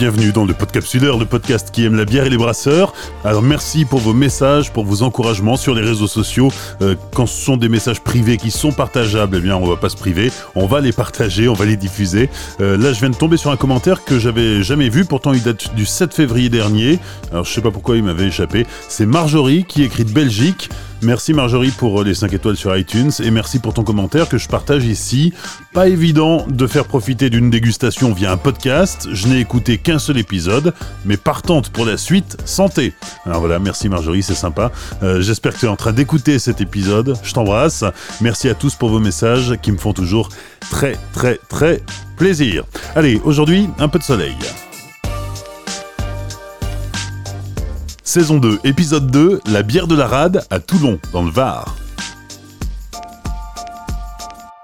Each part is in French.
bienvenue dans le Podcapsuleur, le podcast qui aime la bière et les brasseurs. Alors merci pour vos messages, pour vos encouragements sur les réseaux sociaux. Euh, quand ce sont des messages privés qui sont partageables, eh bien on va pas se priver, on va les partager, on va les diffuser. Euh, là je viens de tomber sur un commentaire que j'avais jamais vu, pourtant il date du 7 février dernier. Alors je sais pas pourquoi il m'avait échappé. C'est Marjorie qui écrit de Belgique. Merci Marjorie pour les 5 étoiles sur iTunes et merci pour ton commentaire que je partage ici. Pas évident de faire profiter d'une dégustation via un podcast, je n'ai écouté qu'un seul épisode, mais partante pour la suite, santé. Alors voilà, merci Marjorie, c'est sympa. Euh, J'espère que tu es en train d'écouter cet épisode, je t'embrasse. Merci à tous pour vos messages qui me font toujours très très très plaisir. Allez, aujourd'hui, un peu de soleil. Saison 2, épisode 2, la bière de la rade à Toulon, dans le Var.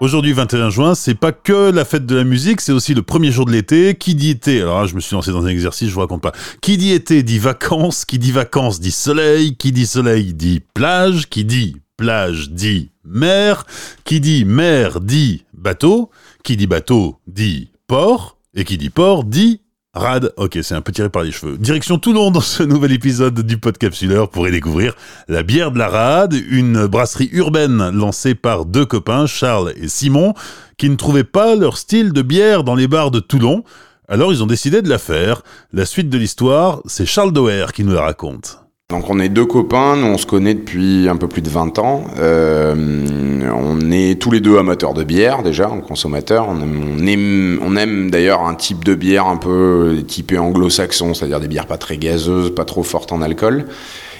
Aujourd'hui, 21 juin, c'est pas que la fête de la musique, c'est aussi le premier jour de l'été. Qui dit été Alors là, je me suis lancé dans un exercice, je vous raconte pas. Qui dit été dit vacances, qui dit vacances dit soleil, qui dit soleil dit plage, qui dit plage dit mer, qui dit mer dit bateau, qui dit bateau dit port, et qui dit port dit Rad, ok, c'est un peu tiré par les cheveux. Direction Toulon dans ce nouvel épisode du Podcapsuleur pour y découvrir la bière de la Rade, une brasserie urbaine lancée par deux copains, Charles et Simon, qui ne trouvaient pas leur style de bière dans les bars de Toulon. Alors ils ont décidé de la faire. La suite de l'histoire, c'est Charles Doer qui nous la raconte. Donc on est deux copains, nous on se connaît depuis un peu plus de 20 ans. Euh, on est tous les deux amateurs de bière déjà, consommateurs. On aime, on aime, on aime d'ailleurs un type de bière un peu typé anglo-saxon, c'est-à-dire des bières pas très gazeuses, pas trop fortes en alcool.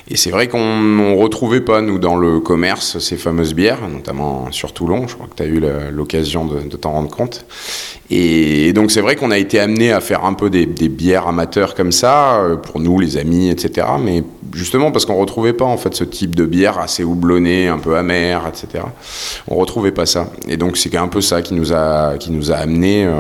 Et c'est vrai qu'on ne retrouvait pas, nous, dans le commerce, ces fameuses bières, notamment sur Toulon. Je crois que tu as eu l'occasion de, t'en rendre compte. Et donc, c'est vrai qu'on a été amené à faire un peu des, bières amateurs comme ça, euh, pour nous, les amis, etc. Mais justement, parce qu'on retrouvait pas, en fait, ce type de bière assez houblonnée, un peu amère, etc. On retrouvait pas ça. Et donc, c'est un peu ça qui nous a, qui nous a amené euh,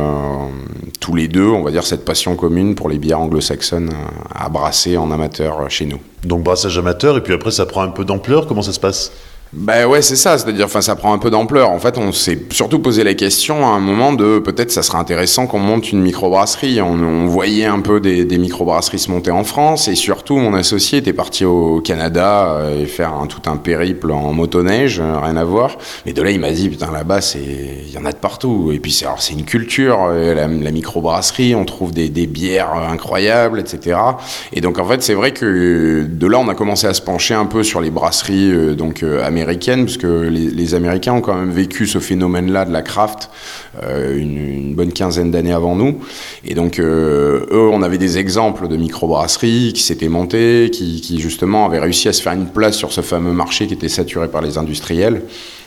tous les deux, on va dire, cette passion commune pour les bières anglo-saxonnes euh, à brasser en amateur chez nous. Donc brassage amateur, et puis après ça prend un peu d'ampleur, comment ça se passe? Ben ouais, c'est ça, c'est-à-dire, enfin, ça prend un peu d'ampleur. En fait, on s'est surtout posé la question à un moment de peut-être ça serait intéressant qu'on monte une microbrasserie. On, voyait un peu des, microbrasseries se monter en France, et surtout, mon associé était parti au Canada euh, et faire tout un périple en motoneige, euh, rien à voir. Mais de là, il m'a dit, putain, là-bas, c'est, il y en a de partout. Et puis, c'est, alors, c'est une culture, euh, la, microbrasserie, on trouve des, des bières incroyables, etc. Et donc, en fait, c'est vrai que de là, on a commencé à se pencher un peu sur les brasseries, donc, américaine, parce que les, Américains ont quand même vécu ce phénomène-là de la craft euh, une, bonne quinzaine d'années avant nous. Et donc, euh, eux, on avait des exemples de microbrasseries qui s'étaient montées, qui justement avaient réussi à se faire une place sur ce fameux marché qui était saturé par les industriels.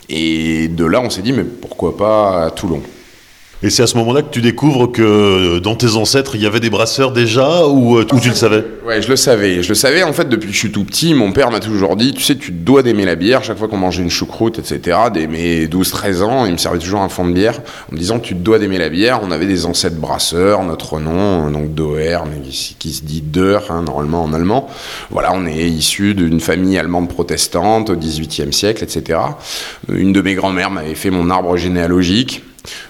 Et de là, on s'est dit, mais pourquoi pas à Toulon? Et c'est à ce moment-là que tu découvres que euh, dans tes ancêtres, il y avait des brasseurs déjà ou, euh, ou tu le savais? Ouais, je le savais. Je le savais en fait depuis que je suis tout petit. Mon père m'a toujours dit, tu sais, tu dois d'aimer la bière. Chaque fois qu'on mangeait une choucroute, etc., dès mes 12-13 ans, il me servait toujours un fond de bière en me disant, tu dois d'aimer la bière. On avait des ancêtres brasseurs, notre nom, donc Doer, qui, qui se dit Deur, hein, normalement en allemand. Voilà, on est issu d'une famille allemande protestante au XVIIIe siècle, etc. Une de mes grand-mères m'avait fait mon arbre généalogique.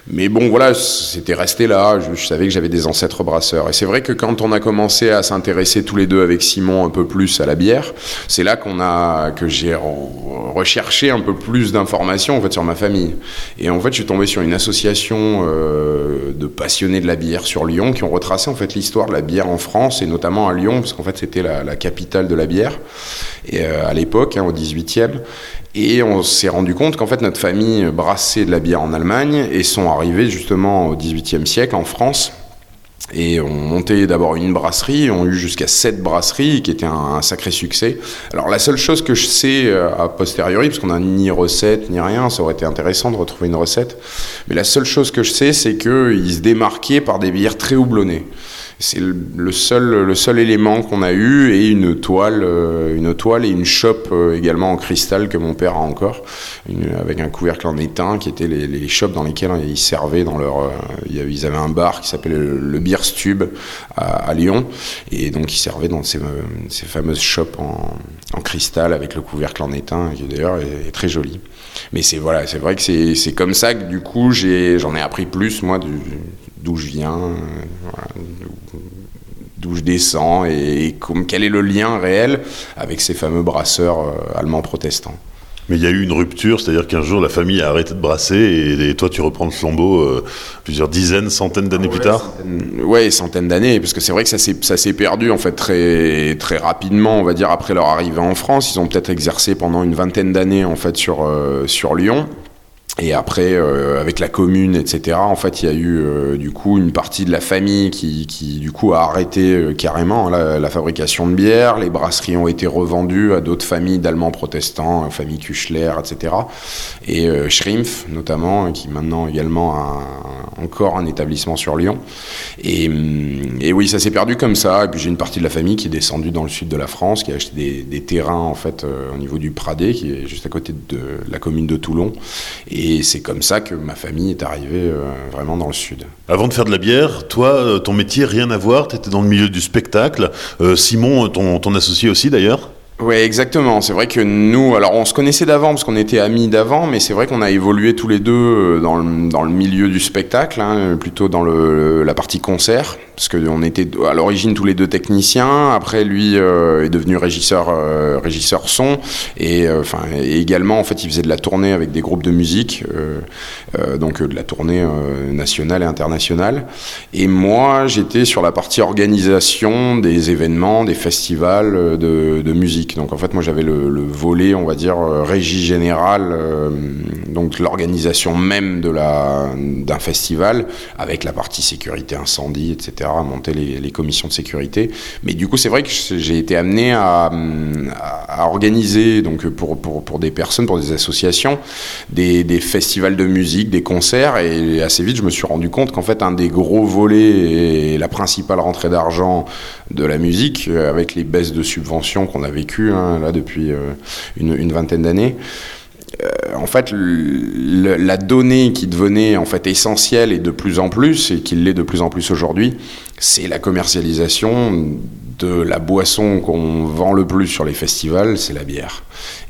Mais bon, voilà, c'était resté là. Je, savais que j'avais des ancêtres brasseurs. Et c'est vrai que quand on a commencé à s'intéresser tous les deux avec Simon un peu plus à la bière, c'est là qu'on a que j'ai recherché un peu plus d'informations en fait sur ma famille. Et en fait, je suis tombé sur une association euh, de passionnés de la bière sur Lyon qui ont retracé en fait l'histoire de la bière en France et notamment à Lyon parce qu'en fait c'était la, la, capitale de la bière et euh, à l'époque, hein, au 18e. Et on s'est rendu compte qu'en fait notre famille brassait de la bière en Allemagne et sont arrivés justement au XVIIIe siècle en France. Et on montait d'abord une brasserie, on a eu jusqu'à sept brasseries, qui était un, un, sacré succès. Alors la seule chose que je sais euh, a posteriori, parce qu'on n'a ni recette ni rien, ça aurait été intéressant de retrouver une recette, mais la seule chose que je sais, c'est qu'ils se démarquaient par des bières très houblonnées. C'est le seul, le seul élément qu'on a eu et une toile, euh, une toile et une chope euh, également en cristal que mon père a encore, avec un couvercle en étain qui étaient les, les dans lesquelles ils servaient dans leur, euh, ils avaient un bar qui s'appelait le, le Beer Stube à, Lyon et donc ils servaient dans ces, ces fameuses chopes en, en, cristal avec le couvercle en étain qui d'ailleurs est, est, très joli. Mais c'est voilà, c'est vrai que c'est comme ça que du coup j'en ai, ai, appris plus moi du, d'où je viens, voilà, d'où je descends et, quel est le lien réel avec ces fameux brasseurs allemands protestants. Mais il y a eu une rupture, c'est-à-dire qu'un jour la famille a arrêté de brasser et, toi tu reprends le flambeau euh, plusieurs dizaines, centaines d'années plus tard Oui, Ouais, centaines d'années, parce que c'est vrai que ça s'est perdu en fait très, très rapidement, on va dire, après leur arrivée en France. Ils ont peut-être exercé pendant une vingtaine d'années en fait sur, euh, sur Lyon. Et après, euh, avec la commune, etc., en fait, il y a eu euh, du coup une partie de la famille qui, qui du coup a arrêté euh, carrément la, la, fabrication de bière. Les brasseries ont été revendues à d'autres familles d'Allemands protestants, famille Kuchler, etc. Et Schrimpf, notamment, qui maintenant également a encore un établissement sur Lyon. Et, hum, et oui, ça s'est perdu comme ça. Et puis j'ai une partie de la famille qui est descendue dans le sud de la France, qui a acheté des, des terrains en fait au niveau du Pradet, qui est juste à côté de la commune de Toulon. Et c'est comme ça que ma famille est arrivée euh, vraiment dans le sud. Avant de faire de la bière, toi, euh, ton métier, rien à voir, tu étais dans le milieu du spectacle. Euh, Simon, ton, ton associé aussi d'ailleurs oui, exactement. C'est vrai que nous, alors on se connaissait d'avant parce qu'on était amis d'avant, mais c'est vrai qu'on a évolué tous les deux dans le, dans le milieu du spectacle, hein, plutôt dans le, la partie concert parce qu'on était à l'origine tous les deux techniciens. Après, lui euh, est devenu régisseur, euh, régisseur son, et euh, enfin également en fait, il faisait de la tournée avec des groupes de musique, donc de la tournée nationale et internationale. Et moi, j'étais sur la partie organisation des événements, des festivals de, musique. Donc en fait, moi, j'avais le, volet, on va dire, régie générale, donc l'organisation même de la d'un festival, avec la partie sécurité incendie, etc à monter les, commissions de sécurité. Mais du coup, c'est vrai que j'ai été amené à, organiser, donc pour, pour, pour, des personnes, pour des associations, des, des, festivals de musique, des concerts. Et assez vite, je me suis rendu compte qu'en fait, un des gros volets et la principale rentrée d'argent de la musique, avec les baisses de subventions qu'on a vécues hein, là depuis euh, une, une vingtaine d'années, euh, en fait, la donnée qui devenait en fait essentielle et de plus en plus, et qui l'est de plus en plus aujourd'hui, c'est la commercialisation de la boisson qu'on vend le plus sur les festivals, c'est la bière.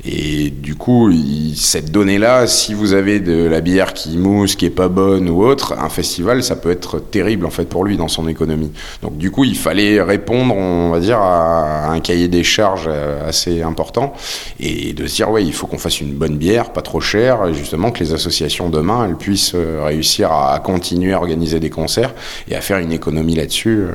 Et du coup, cette donnée-là, si vous avez de la bière qui mousse, qui est pas bonne ou autre, un festival, ça peut être terrible en fait pour lui dans son économie. Donc du coup, il fallait répondre, on va dire, à un cahier des charges euh, assez important et de se dire ouais, il faut qu'on fasse une bonne bière, pas trop chère, et justement que les associations demain, elles puissent euh, réussir à continuer à organiser des concerts et à faire une économie là-dessus.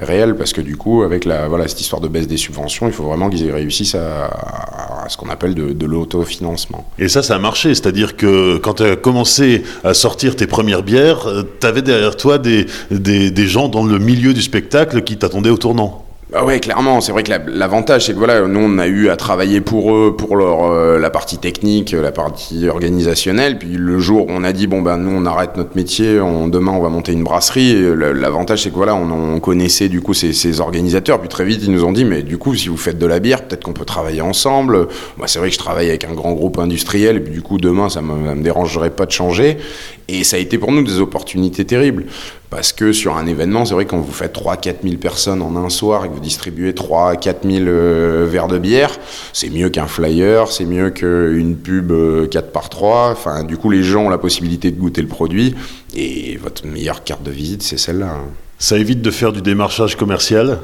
Réel parce que du coup, avec la, voilà, cette histoire de baisse des subventions, il faut vraiment qu'ils réussissent à, à, ce qu'on appelle de, de l'autofinancement. Et ça, ça a marché, c'est-à-dire que quand tu as commencé à sortir tes premières bières, euh, tu avais derrière toi des, des, des gens dans le milieu du spectacle qui t'attendaient au tournant. Bah ouais, clairement, c'est vrai que l'avantage, c'est que voilà, nous on a eu à travailler pour eux, pour leur euh, la partie technique, la partie organisationnelle. Puis le jour où on a dit bon ben nous on arrête notre métier, on, demain on va monter une brasserie. L'avantage c'est que voilà, on, on, connaissait du coup ces, ces, organisateurs. Puis très vite ils nous ont dit mais du coup si vous faites de la bière, peut-être qu'on peut travailler ensemble. Moi c'est vrai que je travaille avec un grand groupe industriel et puis du coup demain ça ça me dérangerait pas de changer. Et ça a été pour nous des opportunités terribles. Parce que sur un événement, c'est vrai quand vous faites 3-4 000 personnes en un soir et que vous distribuez 3-4 000 euh, verres de bière, c'est mieux qu'un flyer, c'est mieux qu'une pub 4 euh, par 3. Enfin, du coup, les gens ont la possibilité de goûter le produit. Et votre meilleure carte de visite, c'est celle-là. Hein. Ça évite de faire du démarchage commercial?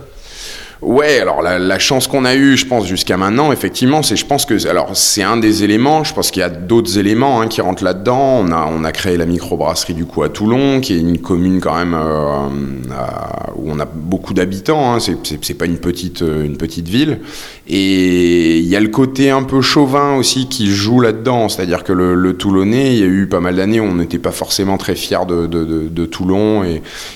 Ouais, alors la, chance qu'on a eue, je pense, jusqu'à maintenant, effectivement, c'est, je pense que, alors c'est un des éléments, je pense qu'il y a d'autres éléments hein, qui rentrent là-dedans. On a, on a créé la microbrasserie du coup à Toulon, qui est une commune quand même euh, où on a beaucoup d'habitants, hein, c'est, pas une petite, euh, une petite ville. Et il y a le côté un peu chauvin aussi qui joue là-dedans, c'est-à-dire que le, Toulonnais, il y a eu pas mal d'années où on n'était pas forcément très fiers de, Toulon,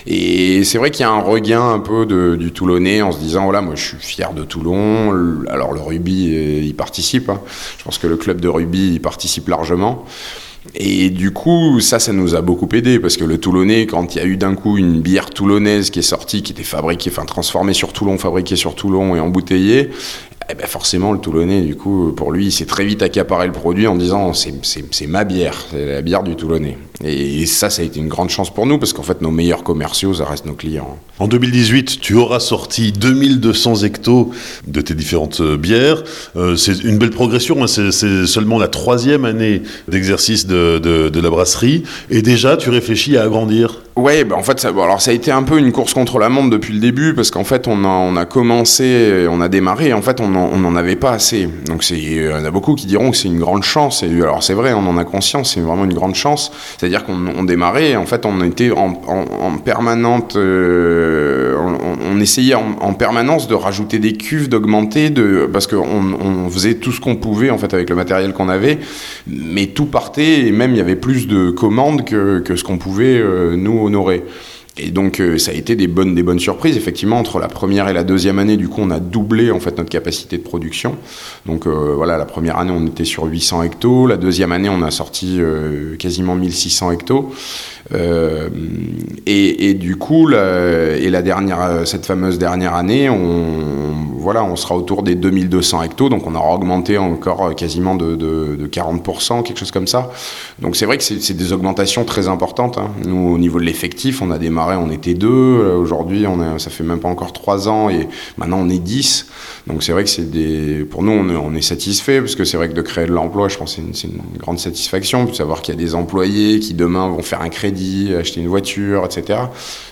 et c'est vrai qu'il y a un regain un peu du Toulonnais en se disant, voilà, moi je suis fier de Toulon. Alors le rugby y participe. Hein. Je pense que le club de rugby y participe largement. Et du coup, ça, ça nous a beaucoup aidé parce que le Toulonnais, quand il y a eu d'un coup une bière toulonnaise qui est sortie, qui était fabriquée, enfin transformée sur Toulon, fabriquée sur Toulon et embouteillée, eh ben forcément, le Toulonnais, du coup, pour lui, il s'est très vite accaparé le produit en disant c'est ma bière, c'est la bière du Toulonnais. Et, ça, ça a été une grande chance pour nous parce qu'en fait, nos meilleurs commerciaux, ça reste nos clients. En 2018, tu auras sorti 2200 hectos de tes différentes euh, bières. Euh, c'est une belle progression. Hein. C'est, seulement la troisième année d'exercice de, de, la brasserie. Et déjà, tu réfléchis à agrandir Ouais, bah en fait, ça, alors ça a été un peu une course contre la montre depuis le début parce qu'en fait, on a, on a commencé, on a démarré, et en fait, on n'en avait pas assez. Donc, il y en a beaucoup qui diront que c'est une grande chance. Et alors, c'est vrai, on en a conscience, c'est vraiment une grande chance. C'est-à-dire qu'on démarrait, et en fait, on était en, en, permanente, euh, on, essayait en, permanence de rajouter des cuves, d'augmenter, parce qu'on on faisait tout ce qu'on pouvait en fait avec le matériel qu'on avait, mais tout partait et même il y avait plus de commandes que, que ce qu'on pouvait euh, nous honorer. Et donc euh, ça a été des bonnes, des bonnes surprises. Effectivement, entre la première et la deuxième année, du coup, on a doublé en fait notre capacité de production. Donc euh, voilà, la première année, on était sur 800 hectos. La deuxième année, on a sorti euh, quasiment 1600 hectos. Et, et, du coup, et la dernière, cette fameuse dernière année, on, voilà, on sera autour des 2200 hectos. Donc on aura augmenté encore quasiment de, de, de 40%, quelque chose comme ça. Donc c'est vrai que c'est des augmentations très importantes. Hein. Nous, au niveau de l'effectif, on a démarré on était deux. Euh, aujourd'hui, on ça fait même pas encore trois ans et maintenant on est dix. Donc c'est vrai que c'est des, pour nous, on est, satisfait parce que c'est vrai que de créer de l'emploi, je pense que c'est une, grande satisfaction. De savoir qu'il y a des employés qui demain vont faire un crédit, acheter une voiture, etc.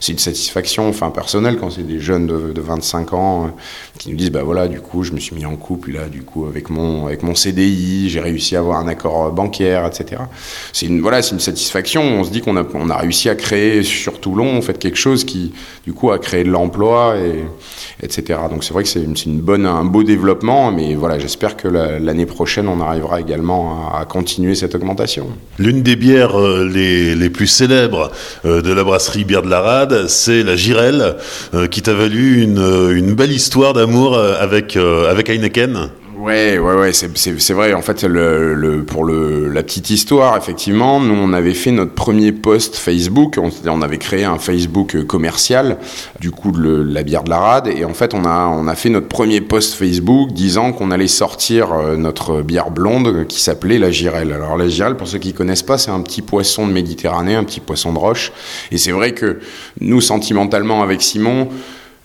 C'est une satisfaction, enfin personnelle quand c'est des jeunes de, 25 ans euh, qui nous disent, bah voilà, du coup, je me suis mis en couple là, du coup, avec mon, avec mon CDI, j'ai réussi à avoir un accord bancaire, etc. C'est une, voilà, une satisfaction. On se dit qu'on a, on a réussi à créer sur Toulon en fait quelque chose qui, du coup, a créé de l'emploi et etc. Donc c'est vrai que c'est une, bonne, un beau développement, mais voilà, j'espère que l'année prochaine, on arrivera également à, continuer cette augmentation. L'une des bières euh, les, les, plus célèbres euh, de la brasserie Bière de la Rade, c'est la Girelle, euh, qui t'a valu une, une belle histoire d'amour avec Heineken. Ouais, ouais, ouais, c'est vrai. En fait, le, le, pour le, la petite histoire, effectivement, nous, on avait fait notre premier post Facebook. On, on avait créé un Facebook commercial, du coup, de la bière de la rade. Et en fait, on a, on a fait notre premier post Facebook disant qu'on allait sortir euh, notre bière blonde qui s'appelait la girelle. Alors, la girelle, pour ceux qui connaissent pas, c'est un petit poisson de Méditerranée, un petit poisson de roche. Et c'est vrai que nous, sentimentalement, avec Simon,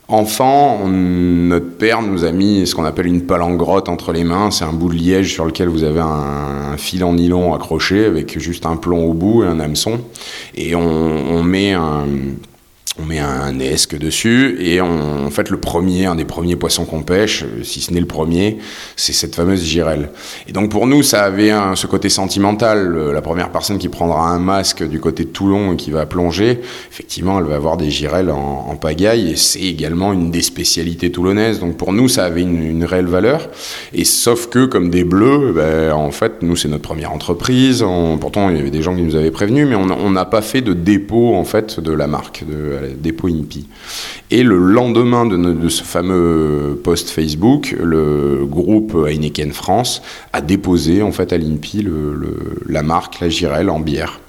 Enfant, notre père nous a mis ce qu'on appelle une palangrotte entre les mains. C'est un bout de liège sur lequel vous avez un, fil en nylon accroché avec juste un plomb au bout et un hameçon. Et on, on met un, on met un esque dessus et on, en fait le premier, un des premiers poissons qu'on pêche, si ce n'est le premier, c'est cette fameuse girelle. Et donc pour nous ça avait un, ce côté sentimental. La première personne qui prendra un masque du côté de Toulon et qui va plonger, effectivement elle va avoir des girelles en, pagaille et c'est également une des spécialités toulonnaises. Donc pour nous ça avait une, une réelle valeur. Et sauf que comme des bleus, ben, en fait nous c'est notre première entreprise. pourtant il y avait des gens qui nous avaient prévenus, mais on n'a pas fait de dépôt en fait de la marque. De, dépôt INPI. Et le lendemain de, ce fameux post Facebook, le groupe Heineken France a déposé en fait à l'INPI la marque, la Girelle en bière.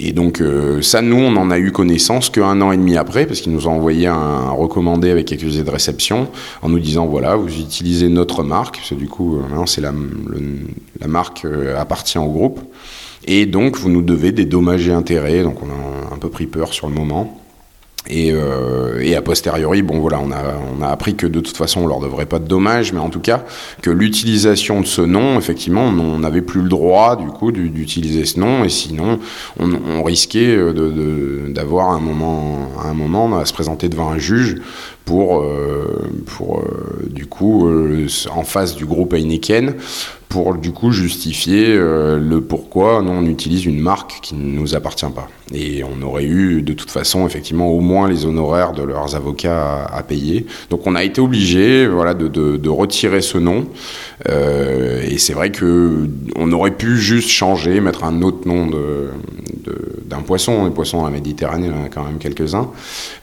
Et donc euh, ça, nous, on n'en a eu connaissance qu'un an et demi après, parce qu'ils nous ont envoyé un, recommandé avec accusé de réception, en nous disant, voilà, vous utilisez notre marque, parce que du coup, euh, c'est la, la, marque euh, appartient au groupe, et donc vous nous devez des dommages et intérêts, donc on a un peu pris peur sur le moment. Et, euh, et, a posteriori, bon voilà, on a, on a appris que de toute façon on leur devrait pas de dommages, mais en tout cas que l'utilisation de ce nom, effectivement, on n'avait plus le droit du coup d'utiliser ce nom, et sinon on, risquait d'avoir de, un moment, un moment à se présenter devant un juge pour, euh, pour euh, du coup, euh, en face du groupe Heineken, pour du coup justifier le pourquoi nous on utilise une marque qui ne nous appartient pas. Et on aurait eu de toute façon effectivement au moins les honoraires de leurs avocats à, payer. Donc on a été obligé voilà, de, retirer ce nom. Euh, et c'est vrai que on aurait pu juste changer, mettre un autre nom d'un poisson. Les poissons dans la Méditerranée, il y en a quand même quelques-uns.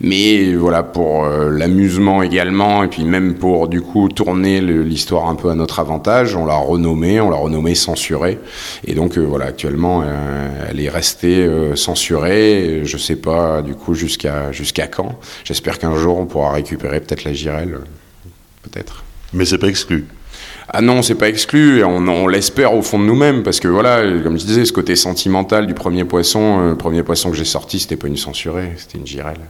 Mais voilà, pour l'amusement également, et puis même pour du coup tourner l'histoire un peu à notre avantage, on l'a renommée, on l'a renommée censurée. Et donc voilà, actuellement, elle est restée censurée. Je sais pas du coup jusqu'à jusqu'à quand. J'espère qu'un jour on pourra récupérer peut-être la girelle, peut-être. Mais c'est pas exclu. Ah non, c'est pas exclu, on, on l'espère au fond de nous-mêmes, parce que voilà, comme je disais, ce côté sentimental du premier poisson, le premier poisson que j'ai sorti, c'était pas une censurée, c'était une girelle.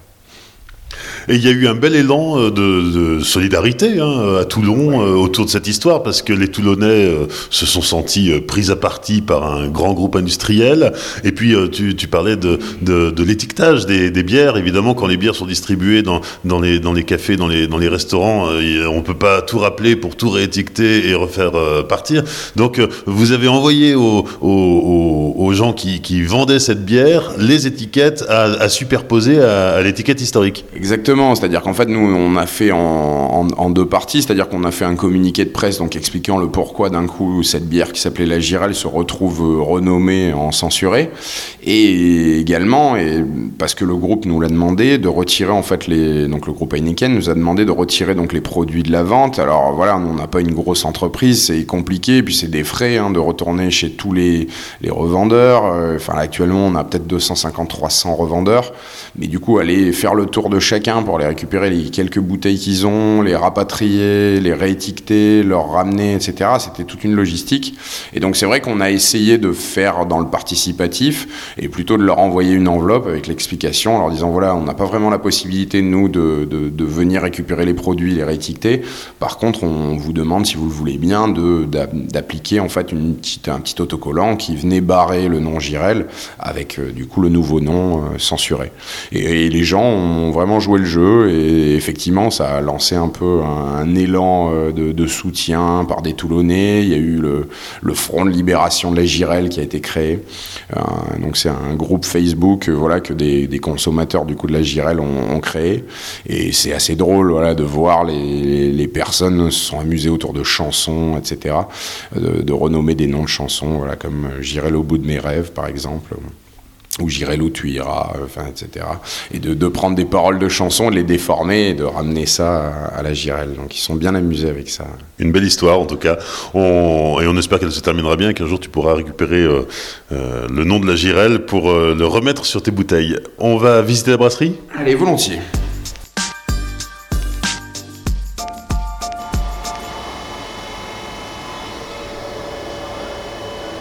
Et il y a eu un bel élan euh, de, solidarité hein, à Toulon euh, autour de cette histoire, parce que les Toulonnais euh, se sont sentis pris à partie par un grand groupe industriel. Et puis, tu, parlais de, de, l'étiquetage des, bières. Évidemment, quand les bières sont distribuées dans, dans, les, dans les cafés, dans les, dans les restaurants, on ne peut pas tout rappeler pour tout réétiqueter et refaire partir. Donc, vous avez envoyé aux, aux, gens qui, qui, vendaient cette bière les étiquettes à, superposer à l'étiquette historique. Exactement c'est-à-dire qu'en fait, nous, on a fait en, deux parties, c'est-à-dire qu'on a fait un communiqué de presse donc expliquant le pourquoi d'un coup cette bière qui s'appelait la Girelle se retrouve euh, renommée en censurée, et également, et parce que le groupe nous l'a demandé, de retirer en fait les, donc le groupe Heineken nous a demandé de retirer donc les produits de la vente. Alors voilà, on n'a pas une grosse entreprise, c'est compliqué, puis c'est des frais hein, de retourner chez tous les, les revendeurs. Euh, enfin, actuellement, on a peut-être 250-300 revendeurs, mais du coup, aller faire le tour de chacun pour les récupérer les quelques bouteilles qu'ils ont, les rapatrier, les réétiqueter, leur ramener, etc. C'était toute une logistique. Et donc c'est vrai qu'on a essayé de faire dans le participatif et plutôt de leur envoyer une enveloppe avec l'explication en leur disant voilà, on n'a pas vraiment la possibilité, nous, de, de, venir récupérer les produits, les réétiqueter. Par contre, on vous demande, si vous le voulez bien, d'appliquer en fait une petite, un petit autocollant qui venait barrer le nom Girel avec euh, du coup le nouveau nom euh, censuré. Et, et les gens ont vraiment joué le jeu et effectivement ça a lancé un peu un, élan euh, de, soutien par des Toulonnais. Il y a eu le, Front de libération de la Girelle qui a été créé. Euh, donc c'est un groupe Facebook euh, voilà, que des, consommateurs du coup de la Girelle ont, créé. Et c'est assez drôle voilà, de voir les, personnes se sont amusées autour de chansons, etc. De, de renommer des noms de chansons voilà, comme Girelle au bout de mes rêves par exemple où j'irai où tu iras, enfin, etc. Et de, prendre des paroles de chansons, de les déformer et de ramener ça à, la Girelle. Donc ils sont bien amusés avec ça. Une belle histoire en tout cas. On, et on espère qu'elle se terminera bien, qu'un jour tu pourras récupérer euh, euh, le nom de la Girelle pour euh, le remettre sur tes bouteilles. On va visiter la brasserie? Allez, volontiers.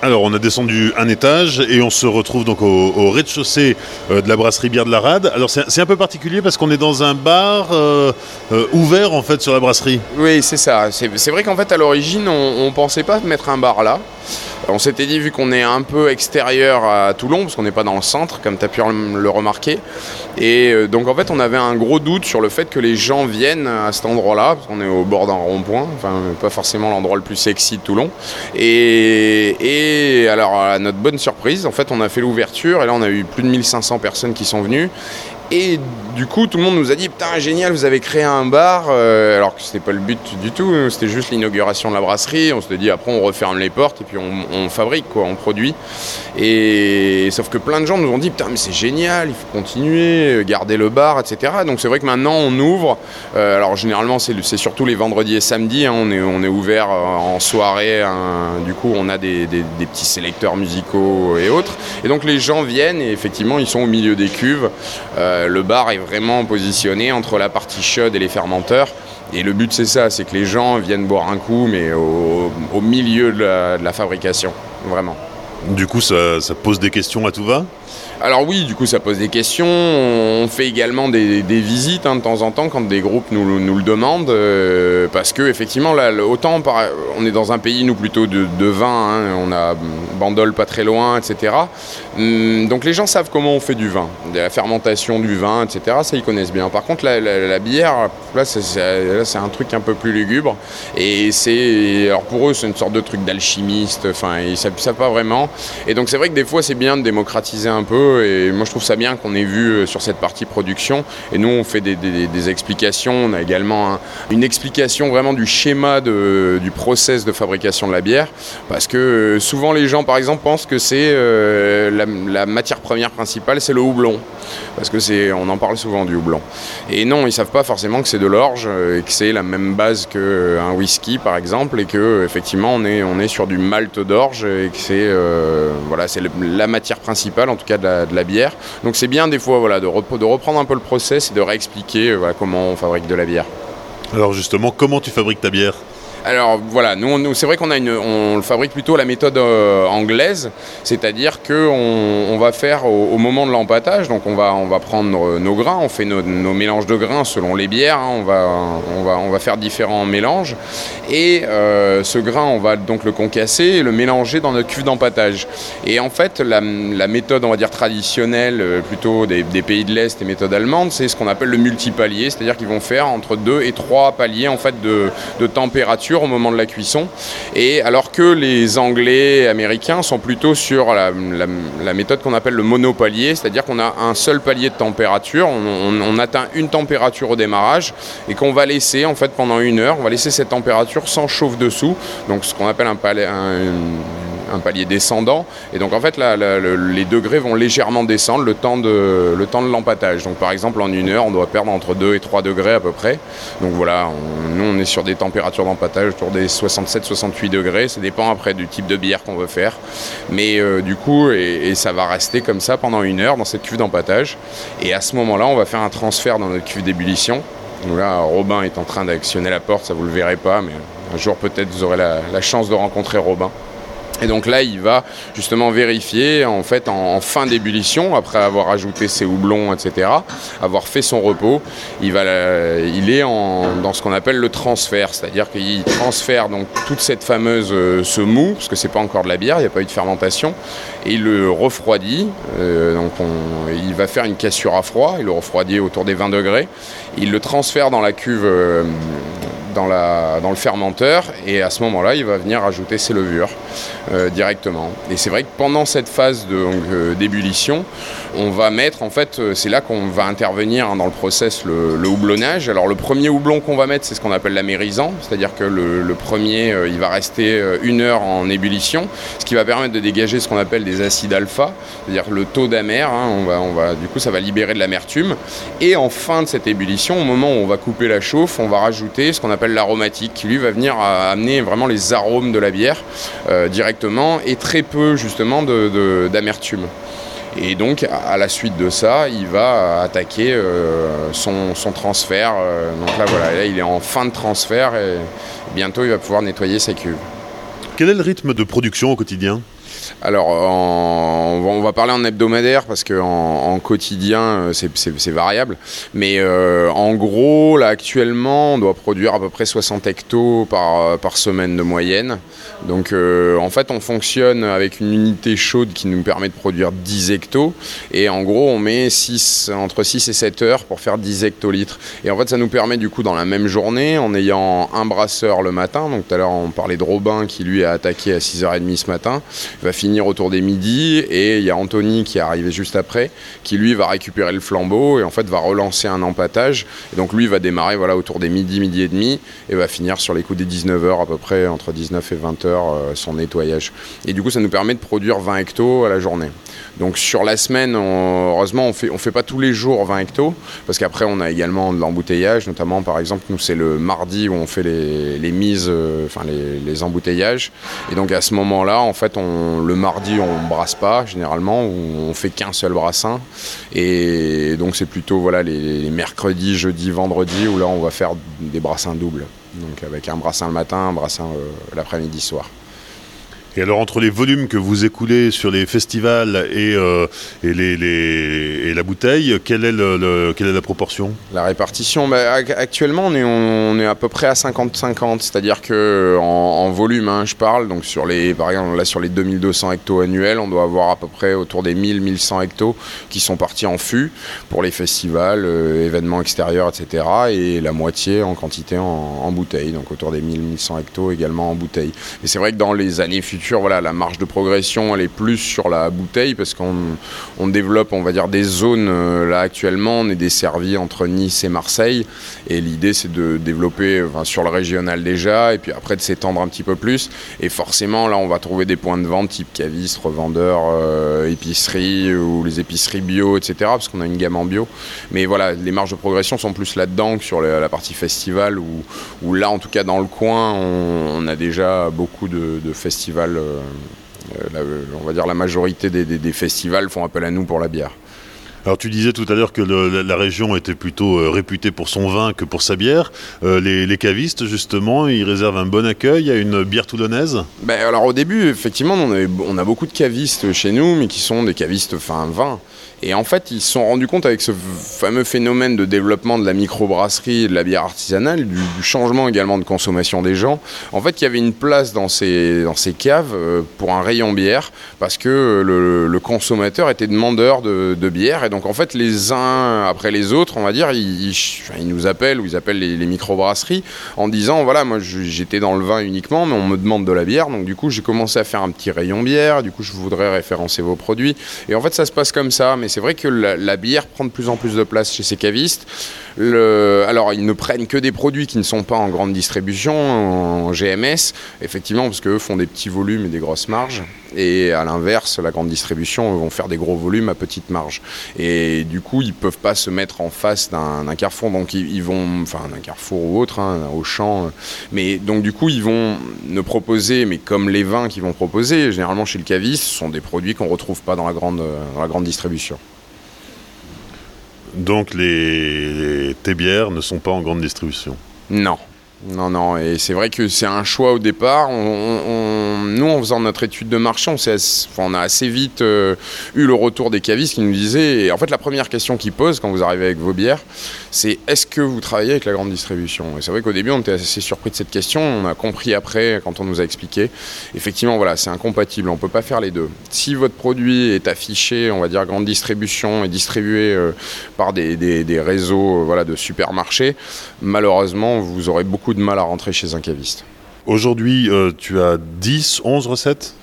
Alors, on a descendu un étage et on se retrouve donc au, rez-de-chaussée euh, de la brasserie Bière de la Rade. Alors, c'est un peu particulier parce qu'on est dans un bar euh, euh, ouvert en fait sur la brasserie. Oui, c'est ça. C'est vrai qu'en fait, à l'origine, on, ne pensait pas mettre un bar là. On s'était dit, vu qu'on est un peu extérieur à Toulon, parce qu'on n'est pas dans le centre, comme tu as pu le remarquer, et euh, donc en fait on avait un gros doute sur le fait que les gens viennent à cet endroit-là, parce qu'on est au bord d'un rond-point, enfin pas forcément l'endroit le plus sexy de Toulon. Et, et, alors à notre bonne surprise, en fait on a fait l'ouverture, et là on a eu plus de 1500 personnes qui sont venues, et du coup, tout le monde nous a dit Putain, génial, vous avez créé un bar. Euh, alors que c'était pas le but du tout, c'était juste l'inauguration de la brasserie. On se dit Après, on referme les portes et puis on, fabrique, quoi, on produit. Et sauf que plein de gens nous ont dit Putain, mais c'est génial, il faut continuer, garder le bar, etc. Donc c'est vrai que maintenant, on ouvre. Euh, alors généralement, c'est surtout les vendredis et samedis. Hein. on, est, on est ouvert euh, en soirée. Hein. du coup, on a des, des, petits sélecteurs musicaux et autres. Et donc les gens viennent et effectivement, ils sont au milieu des cuves. Le bar est vraiment positionné entre la partie chaude et les fermenteurs. Et le but, c'est ça, c'est que les gens viennent boire un coup, mais au, milieu de la, fabrication, vraiment. Du coup, ça, ça pose des questions à tout va? Alors oui, du coup, ça pose des questions. On fait également des, visites hein, de temps en temps quand des groupes nous, le demandent, euh, parce que effectivement, là, autant on est dans un pays nous plutôt de, vin, hein, on a Bandol pas très loin, etc. Hum, donc les gens savent comment on fait du vin, de la fermentation du vin, etc. Ça ils connaissent bien. Par contre, la, bière, là, c'est un truc un peu plus lugubre, et c'est, alors pour eux, c'est une sorte de truc d'alchimiste. Enfin, ils savent pas vraiment. Et donc c'est vrai que des fois, c'est bien de démocratiser un peu et moi, je trouve ça bien qu'on ait vu euh, sur cette partie production. Et nous, on fait des, explications. On a également une explication vraiment du schéma du process de fabrication de la bière. Parce que euh, souvent, les gens, par exemple, pensent que c'est euh, la, matière première principale, c'est le houblon. Parce que c'est, on en parle souvent du houblon. Et non, ils savent pas forcément que c'est de l'orge et que c'est la même base qu'un whisky, par exemple, et que effectivement, on est, on est sur du malt d'orge et que c'est, voilà, c'est la matière principale, en tout cas de la de la bière. Donc c'est bien des fois voilà, de, reprendre un peu le process et de réexpliquer euh, comment on fabrique de la bière. Alors justement, comment tu fabriques ta bière? Alors voilà, nous, c'est vrai qu'on a une, on fabrique plutôt la méthode euh, anglaise, c'est-à-dire que on, va faire au, moment de l'empâtage, donc on va, prendre nos grains, on fait nos, mélanges de grains selon les bières, hein, on, va, faire différents mélanges, et euh, ce grain, on va donc le concasser et le mélanger dans notre cuve d'empâtage. Et en fait, la, méthode, on va dire traditionnelle, euh, plutôt des, pays de l'Est et méthode allemande, c'est ce qu'on appelle le multipalier, c'est-à-dire qu'ils vont faire entre deux et trois paliers en fait de température au moment de la cuisson. Et alors que les Anglais américains sont plutôt sur la, méthode qu'on appelle le monopalier, c'est-à-dire qu'on a un seul palier de température, on, atteint une température au démarrage et qu'on va laisser en fait pendant une heure, on va laisser cette température sans chauffe dessous, donc ce qu'on appelle un, palais, palier descendant. Et donc en fait, les degrés vont légèrement descendre le temps de le l'empâtage. Donc par exemple, en une heure, on doit perdre entre 2 et 3 degrés à peu près. Donc voilà, nous on est sur des températures d'empâtage autour des 67-68 degrés. Ça dépend après du type de bière qu'on veut faire. Mais euh, du coup, et, ça va rester comme ça pendant une heure dans cette cuve d'empâtage. Et à ce moment-là, on va faire un transfert dans notre cuve d'ébullition. Donc là, Robin est en train d'actionner la porte, ça vous le verrez pas, mais un jour peut-être vous aurez la chance de rencontrer Robin. Et donc là, il va justement vérifier en fait en, fin d'ébullition, après avoir ajouté ses houblons, etc., avoir fait son repos, il, est dans ce qu'on appelle le transfert, c'est-à-dire qu'il transfère donc toute cette fameuse euh, ce mou, parce que c'est pas encore de la bière, il n'y a pas eu de fermentation, et il le refroidit. Euh, donc il va faire une cassure à froid, il le refroidit autour des 20 degrés, il le transfère dans la cuve. Dans, le fermenteur et à ce moment-là, il va venir ajouter ses levures euh, directement. Et c'est vrai que pendant cette phase euh, d'ébullition, on va mettre, en fait, euh, c'est là qu'on va intervenir hein, dans le process le, houblonnage. Alors le premier houblon qu'on va mettre, c'est ce qu'on appelle l'amérisant, c'est-à-dire que le, premier, il va rester une heure en ébullition, ce qui va permettre de dégager ce qu'on appelle des acides alpha, c'est-à-dire le taux d'amer, hein, on va, du coup ça va libérer de l'amertume. Et en fin de cette ébullition, au moment où on va couper la chauffe, on va rajouter ce qu'on appelle l'aromatique, qui lui va venir amener vraiment les arômes de la bière euh, directement et très peu justement d'amertume. Et donc, à la suite de ça, il va attaquer euh, son, transfert. Euh, donc là, voilà, là, il est en fin de transfert et bientôt, il va pouvoir nettoyer sa cuve. Quel est le rythme de production au quotidien? Alors, on va parler en hebdomadaire parce qu'en en, quotidien, euh, c'est variable. Mais euh, en gros, là, actuellement, on doit produire à peu près 60 hectos par, par semaine de moyenne. Donc, euh, en fait, on fonctionne avec une unité chaude qui nous permet de produire 10 hectos. Et en gros, on met 6, entre 6 et 7 heures pour faire 10 hectolitres. Et en fait, ça nous permet, du coup, dans la même journée, en ayant un brasseur le matin. Donc, tout à l'heure, on parlait de Robin qui, lui, a attaqué à 6h30 ce matin. Finir autour des midis et il y a Anthony qui est arrivé juste après qui lui va récupérer le flambeau et en fait va relancer un empâtage et donc lui va démarrer voilà autour des midi midi et demi et va finir sur les coups des 19h à peu près entre 19 et 20h euh, son nettoyage. Et du coup ça nous permet de produire 20 hectos à la journée. Donc sur la semaine, heureusement, on fait, on fait pas tous les jours 20 hectos, parce qu'après on a également de l'embouteillage, notamment par exemple, nous c'est le mardi où on fait les, mises, euh, enfin les, embouteillages. Et donc à ce moment-là, en fait, on, le mardi on brasse pas généralement, on fait qu'un seul brassin. Et donc c'est plutôt voilà les, mercredis, jeudi, vendredi où là on va faire des brassins doubles. Donc avec un brassin le matin, un brassin euh, l'après-midi soir. Et alors entre les volumes que vous écoulez sur les festivals et, euh, et, les, et la bouteille, quelle est, le, quelle est la proportion? La répartition, bah, actuellement on est, on est à peu près à 50-50, c'est-à-dire que en, volume, hein, je parle, donc sur les, par exemple là sur les 2200 hectos annuels, on doit avoir à peu près autour des 1000-1100 hectos qui sont partis en fût pour les festivals, euh, événements extérieurs, etc. Et la moitié en quantité en, en bouteille, donc autour des 1000-1100 hectos également en bouteille. Et c'est vrai que dans les années futures, voilà, la marge de progression, elle est plus sur la bouteille parce qu'on on développe, on va dire, des zones. Euh, là, actuellement, on est desservi entre Nice et Marseille. Et l'idée, c'est de développer sur le régional déjà, et puis après de s'étendre un petit peu plus. Et forcément, là, on va trouver des points de vente type caviste, revendeur, euh, épicerie ou les épiceries bio, etc. Parce qu'on a une gamme en bio. Mais voilà, les marges de progression sont plus là-dedans que sur la, partie festival, où, là, en tout cas, dans le coin, on, a déjà beaucoup de festivals euh, on va dire la majorité des, festivals font appel à nous pour la bière. Alors tu disais tout à l'heure que la région était plutôt euh, réputée pour son vin que pour sa bière. Euh, les, cavistes, justement, ils réservent un bon accueil à une bière toulonnaise? Ben, Alors au début, effectivement, on, on, a beaucoup de cavistes chez nous, mais qui sont des cavistes fin vin. Et en fait, ils se sont rendus compte avec ce fameux phénomène de développement de la microbrasserie et de la bière artisanale, du, changement également de consommation des gens, en fait, il y avait une place dans ces, dans ces caves euh, pour un rayon bière, parce que le, consommateur était demandeur de, bière. Et donc, en fait, les uns après les autres, on va dire, ils, ils, nous appellent ou ils appellent les, les microbrasseries en disant voilà, moi j'étais dans le vin uniquement, mais on me demande de la bière. Donc, du coup, j'ai commencé à faire un petit rayon bière. Du coup, je voudrais référencer vos produits. Et en fait, ça se passe comme ça mais c'est vrai que la, bière prend de plus en plus de place chez ces cavistes. alors, ils ne prennent que des produits qui ne sont pas en grande distribution, en GMS, effectivement, parce qu'eux font des petits volumes et des grosses marges. Et à l'inverse, la grande distribution vont faire des gros volumes à petite marge. Et du coup, ils ne peuvent pas se mettre en face d'un carrefour. Donc, ils, vont, enfin, d'un carrefour ou autre, hein, au champ. Mais donc, du coup, ils vont ne proposer, mais comme les vins qu'ils vont proposer, généralement chez le caviste, ce sont des produits qu'on ne retrouve pas dans la grande, dans la grande distribution. Donc les, tes bières ne sont pas en grande distribution? Non. Non, non, et c'est vrai que c'est un choix au départ. Nous, en faisant notre étude de marché, on, a assez vite euh, eu le retour des cavistes qui nous disaient, en fait la première question qu'ils posent quand vous arrivez avec vos bières, c'est est-ce que vous travaillez avec la grande distribution? Et c'est vrai qu'au début, on était assez surpris de cette question. On a compris après, quand on nous a expliqué. Effectivement, voilà, c'est incompatible. On ne peut pas faire les deux. Si votre produit est affiché, on va dire grande distribution, et distribué euh, par des, réseaux euh, voilà, de supermarchés, malheureusement, vous aurez beaucoup de mal à rentrer chez un caviste. Aujourd'hui, euh, tu as 10, 11 recettes?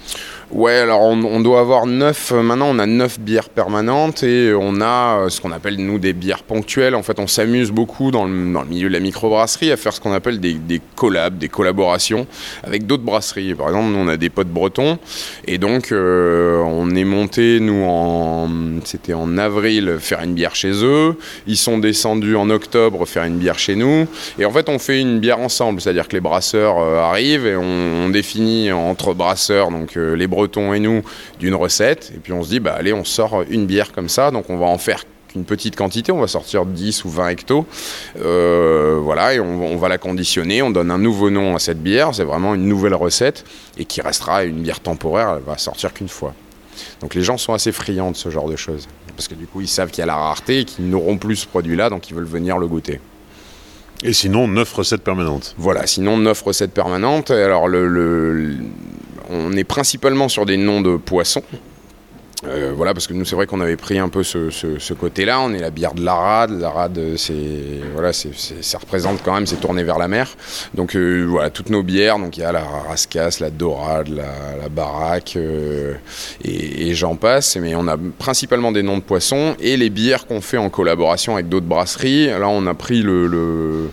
Ouais, alors on, doit avoir 9, euh, maintenant on a 9 bières permanentes et on a euh, ce qu'on appelle nous des bières ponctuelles. En fait, on s'amuse beaucoup dans le, milieu de la microbrasserie à faire ce qu'on appelle des, collabs, des collaborations avec d'autres brasseries. Par exemple, nous on a des potes bretons et donc euh, on est monté, nous, en, c'était en avril, faire une bière chez eux. Ils sont descendus en octobre faire une bière chez nous et en fait on fait une bière ensemble, c'est-à-dire que les brasseurs arrivent et on, définit entre brasseurs, donc les bretons et nous d'une recette. Et puis on se dit, bah allez, on sort une bière comme ça, donc on va en faire qu'une petite quantité, on va sortir 10 ou 20 hectos. Euh, voilà, et on, va la conditionner, on donne un nouveau nom à cette bière, c'est vraiment une nouvelle recette, et qui restera une bière temporaire, elle va sortir qu'une fois. Donc les gens sont assez friands de ce genre de choses, parce que du coup ils savent qu'il y a la rareté et qu'ils n'auront plus ce produit-là, donc ils veulent venir le goûter. Et sinon, 9 recettes permanentes. Voilà, sinon 9 recettes permanentes. Alors le on est principalement sur des noms de poissons. Euh, voilà, parce que nous, c'est vrai qu'on avait pris un peu ce, côté-là. On est la bière de l'Arade. L'Arade, c'est voilà, c'est, ça représente quand même, c'est tourné vers la mer. Donc euh, voilà, toutes nos bières. Donc il y a la Rascasse, la Dorade, la, Baraque, euh, et, j'en passe. Mais on a principalement des noms de poissons et les bières qu'on fait en collaboration avec d'autres brasseries. Là, on a pris le,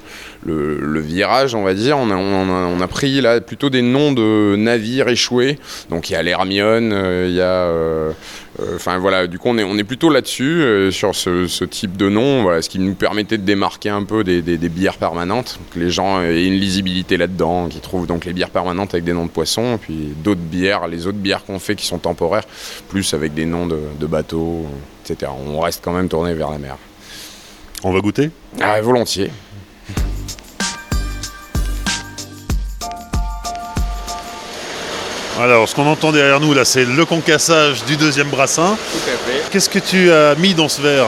virage, on va dire. On a, on, a, pris là plutôt des noms de navires échoués. Donc il y a l'Hermione, euh, il y a. Euh, euh, enfin voilà, du coup on est, on est plutôt là-dessus, sur ce, type de nom, voilà, ce qui nous permettait de démarquer un peu des, bières permanentes, que les gens aient une lisibilité là-dedans, qui trouvent donc les bières permanentes avec des noms de poissons, puis d'autres bières, les autres bières qu'on fait qui sont temporaires, plus avec des noms de, de bateaux, etc. On reste quand même tourné vers la mer. On va goûter? Ah, Volontiers. Alors, ce qu'on entend derrière nous, là, c'est le concassage du deuxième brassin. Tout à fait. Qu'est-ce que tu as mis dans ce verre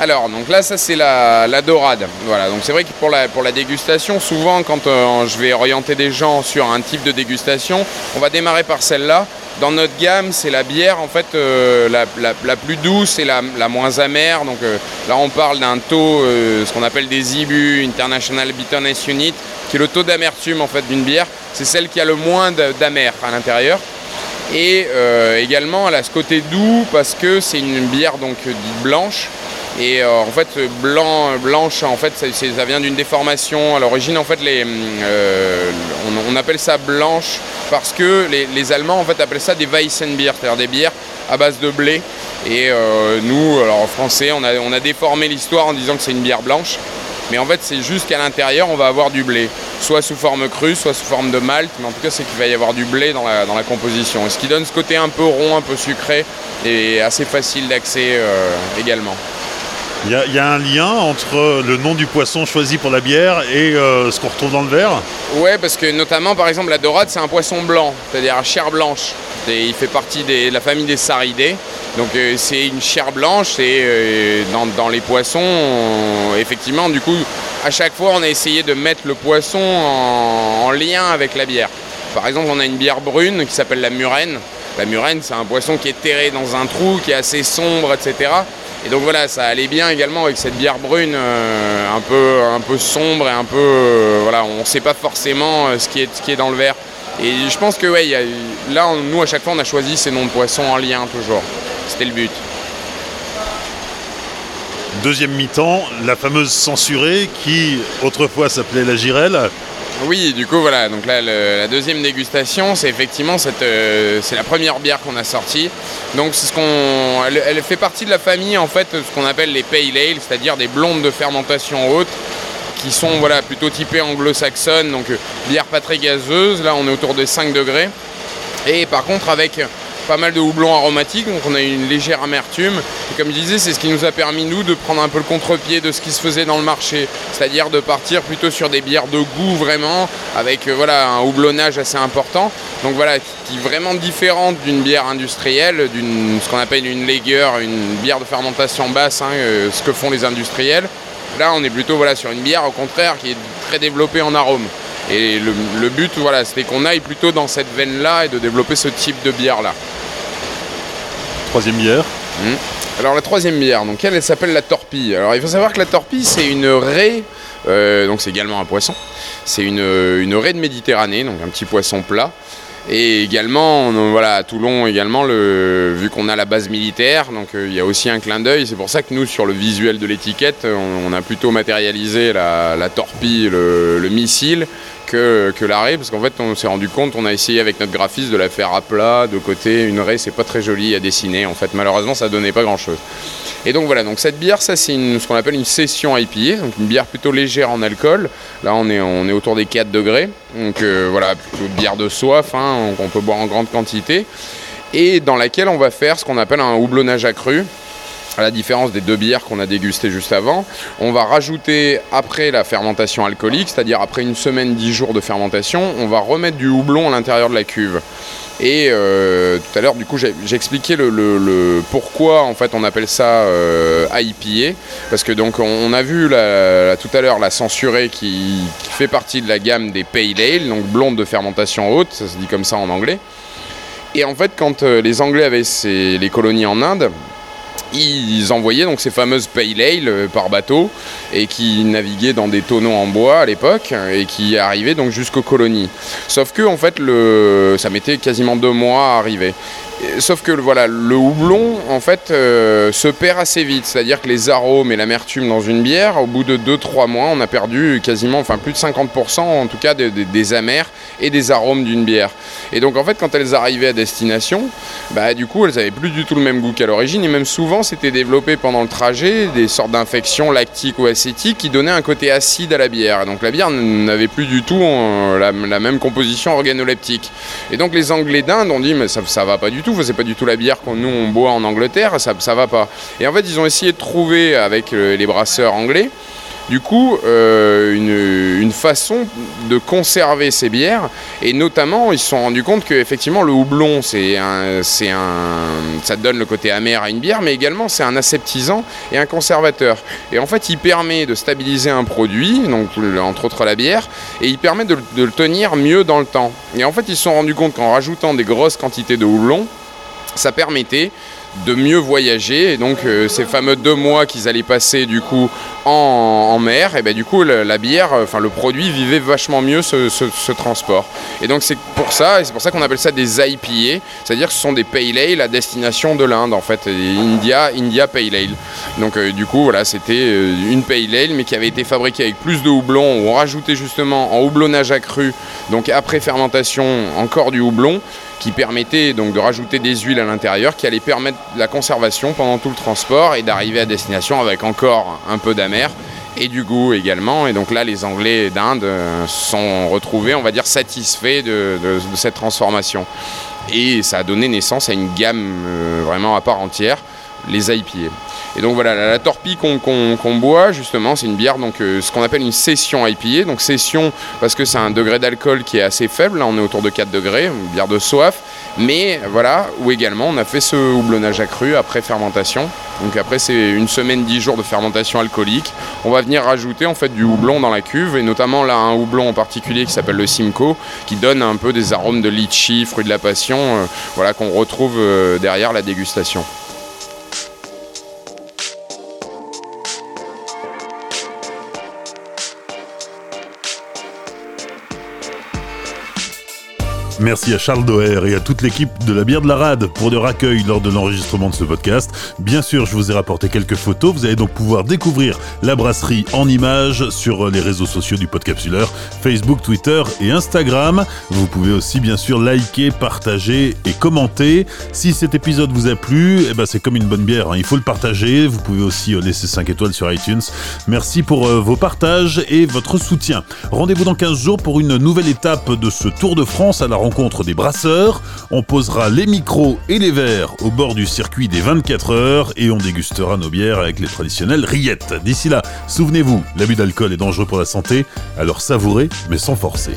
alors, donc là, ça c'est la, dorade. Voilà, donc c'est vrai que pour la, pour la dégustation, souvent quand euh, je vais orienter des gens sur un type de dégustation, on va démarrer par celle-là. Dans notre gamme, c'est la bière en fait euh, la, plus douce et la, moins amère. Donc euh, là, on parle d'un taux, ce qu'on appelle des IBU, International Bitterness Unit, qui est le taux d'amertume en fait d'une bière. C'est celle qui a le moins d'amer à l'intérieur. Et également, elle a ce côté doux parce que c'est une bière donc dite blanche et euh, en fait, blanc, blanche, en fait, ça, vient d'une déformation. À l'origine, en fait, les, euh, on, appelle ça blanche parce que les, Allemands, en fait, appellent ça des Weissenbier, c'est-à-dire des bières à base de blé. Et euh, nous, alors en français, on a, déformé l'histoire en disant que c'est une bière blanche. Mais en fait, c'est juste qu'à l'intérieur, on va avoir du blé. soit sous forme crue, soit sous forme de malt, mais en tout cas c'est qu'il va y avoir du blé dans la, dans la composition, ce qui donne ce côté un peu rond, un peu sucré et assez facile d'accès également. Il y, a un lien entre le nom du poisson choisi pour la bière et euh, ce qu'on retrouve dans le verre? Ouais, parce que notamment, par exemple, la dorade, c'est un poisson blanc, c'est-à-dire à chair blanche. Il fait partie de la famille des saridés. Donc euh, c'est une chair blanche et euh, dans, les poissons, effectivement, du coup, à chaque fois, on a essayé de mettre le poisson en, en lien avec la bière. Par exemple, on a une bière brune qui s'appelle la murène. La murène, c'est un poisson qui est terré dans un trou, qui est assez sombre, etc. Et donc voilà, ça allait bien également avec cette bière brune euh, un, peu, sombre et un peu. Voilà, on ne sait pas forcément ce qui est dans le verre. Et je pense que ouais, là, nous à chaque fois, on a choisi ces noms de poissons en lien toujours. C'était le but. Deuxième mi-temps, la fameuse censurée qui autrefois s'appelait la girelle oui, du coup, voilà. Donc là, la deuxième dégustation, c'est effectivement cette, euh, c'est la première bière qu'on a sortie. Donc c'est ce qu'on, elle, fait partie de la famille en fait, ce qu'on appelle les pale ale, c'est-à-dire des blondes de fermentation haute, qui sont voilà plutôt typées anglo-saxonnes. Donc euh, bière pas très gazeuse. Là, on est autour de 5 degrés. Et par contre, avec pas mal de houblon aromatique, donc on a une légère amertume. Et comme je disais, c'est ce qui nous a permis, nous, de prendre un peu le contre-pied de ce qui se faisait dans le marché. C'est-à-dire de partir plutôt sur des bières de goût vraiment, avec euh, voilà, un houblonnage assez important. Donc voilà, qui est vraiment différente d'une bière industrielle, d'une ce qu'on appelle une lager, une bière de fermentation basse, hein, euh, ce que font les industriels. Là, on est plutôt voilà, sur une bière, au contraire, qui est très développée en arôme. Et le, but, voilà, c'était qu'on aille plutôt dans cette veine-là et de développer ce type de bière-là. Troisième bière hmm. Alors la troisième bière, donc elle, s'appelle la torpille. Alors il faut savoir que la torpille, c'est une raie, euh, donc c'est également un poisson. C'est une, une raie de Méditerranée, donc un petit poisson plat. Et également, voilà, à Toulon également, le, vu qu'on a la base militaire, donc euh, il y a aussi un clin d'œil. C'est pour ça que nous, sur le visuel de l'étiquette, on, a plutôt matérialisé la, torpille, le, missile, que, que l'arrêt, parce qu'en fait, on s'est rendu compte, on a essayé avec notre graphiste de la faire à plat, de côté. Une raie, c'est pas très joli à dessiner. En fait, malheureusement, ça donnait pas grand-chose. Et donc voilà, donc cette bière, ça c'est ce qu'on appelle une session IPA, donc une bière plutôt légère en alcool. Là, on est, on est autour des 4 degrés. Donc euh, voilà, plutôt bière de soif, hein, qu'on peut boire en grande quantité. Et dans laquelle on va faire ce qu'on appelle un houblonnage accru à la différence des deux bières qu'on a dégustées juste avant, on va rajouter après la fermentation alcoolique, c'est-à-dire après une semaine, dix jours de fermentation, on va remettre du houblon à l'intérieur de la cuve. Et euh, tout à l'heure, du coup, j'ai expliqué le, pourquoi en fait on appelle ça euh, IPA, parce que donc on, a vu tout à l'heure la censurée qui, fait partie de la gamme des Pale Ale, donc blonde de fermentation haute, ça se dit comme ça en anglais. Et en fait, quand euh, les Anglais avaient les colonies en Inde, ils envoyaient donc ces fameuses pale ale euh, par bateau et qui naviguaient dans des tonneaux en bois à l'époque et qui arrivaient donc jusqu'aux colonies. Sauf que en fait le, ça mettait quasiment deux mois à arriver. Sauf que voilà, le houblon en fait euh, se perd assez vite, c'est-à-dire que les arômes et l'amertume dans une bière, au bout de 2-3 mois, on a perdu quasiment, enfin plus de 50% en tout cas des amers et des arômes d'une bière. Et donc en fait quand elles arrivaient à destination, bah du coup elles avaient plus du tout le même goût qu'à l'origine et même souvent c'était développé pendant le trajet des sortes d'infections lactiques ou acétiques qui donnaient un côté acide à la bière. donc la bière n'avait plus du tout euh, la, même composition organoleptique. Et donc les Anglais d'Inde ont dit mais ça, ça va pas du tout, c'est pas du tout la bière qu'on nous on boit en Angleterre, ça, ça va pas. Et en fait ils ont essayé de trouver avec euh, les brasseurs anglais du coup, euh, une, façon de conserver ces bières, et notamment, ils se sont rendus compte que effectivement le houblon, c'est un, c'est un, ça donne le côté amer à une bière, mais également c'est un aseptisant et un conservateur. Et en fait, il permet de stabiliser un produit, donc entre autres la bière, et il permet de, le tenir mieux dans le temps. Et en fait, ils se sont rendus compte qu'en rajoutant des grosses quantités de houblon, ça permettait de mieux voyager. Et donc euh, ces fameux deux mois qu'ils allaient passer du coup en, mer, et ben du coup la, bière, enfin le produit vivait vachement mieux ce, transport. Et donc c'est pour ça, c'est pour ça qu'on appelle ça des IPA, c'est-à-dire que ce sont des pale ale à destination de l'Inde en fait, India, India pale ale. Donc euh, du coup voilà, c'était euh, une pale ale mais qui avait été fabriquée avec plus de houblon, où on rajoutait justement en houblonnage accru, donc après fermentation encore du houblon qui permettait donc de rajouter des huiles à l'intérieur qui allait permettre la conservation pendant tout le transport et d'arriver à destination avec encore un peu et du goût également. Et donc là, les Anglais d'Inde sont retrouvés, on va dire, satisfaits de, cette transformation. Et ça a donné naissance à une gamme vraiment à part entière, les IPA. Et donc voilà, la, torpille qu'on boit, justement, c'est une bière, donc euh, ce qu'on appelle une session IPA. Donc session parce que c'est un degré d'alcool qui est assez faible, là on est autour de 4 degrés, une bière de soif. Mais voilà, où également on a fait ce houblonnage accru après fermentation. Donc après c'est une semaine, 10 jours de fermentation alcoolique. On va venir rajouter en fait du houblon dans la cuve et notamment là un houblon en particulier qui s'appelle le Simcoe qui donne un peu des arômes de litchi, fruits de la passion, euh, voilà qu'on retrouve euh, derrière la dégustation. Merci à Charles Doher et à toute l'équipe de la bière de la rade pour leur accueil lors de l'enregistrement de ce podcast. Bien sûr, je vous ai rapporté quelques photos. Vous allez donc pouvoir découvrir la brasserie en images sur les réseaux sociaux du Podcapsuleur, Facebook, Twitter et Instagram. Vous pouvez aussi bien sûr liker, partager et commenter. Si cet épisode vous a plu, eh ben c'est comme une bonne bière, hein. il faut le partager. Vous pouvez aussi euh, laisser 5 étoiles sur iTunes. Merci pour euh, vos partages et votre soutien. Rendez-vous dans 15 jours pour une nouvelle étape de ce Tour de France à la rencontre des brasseurs, on posera les micros et les verres au bord du circuit des 24 heures et on dégustera nos bières avec les traditionnelles rillettes. D'ici là, souvenez-vous, l'abus d'alcool est dangereux pour la santé, alors savourez mais sans forcer.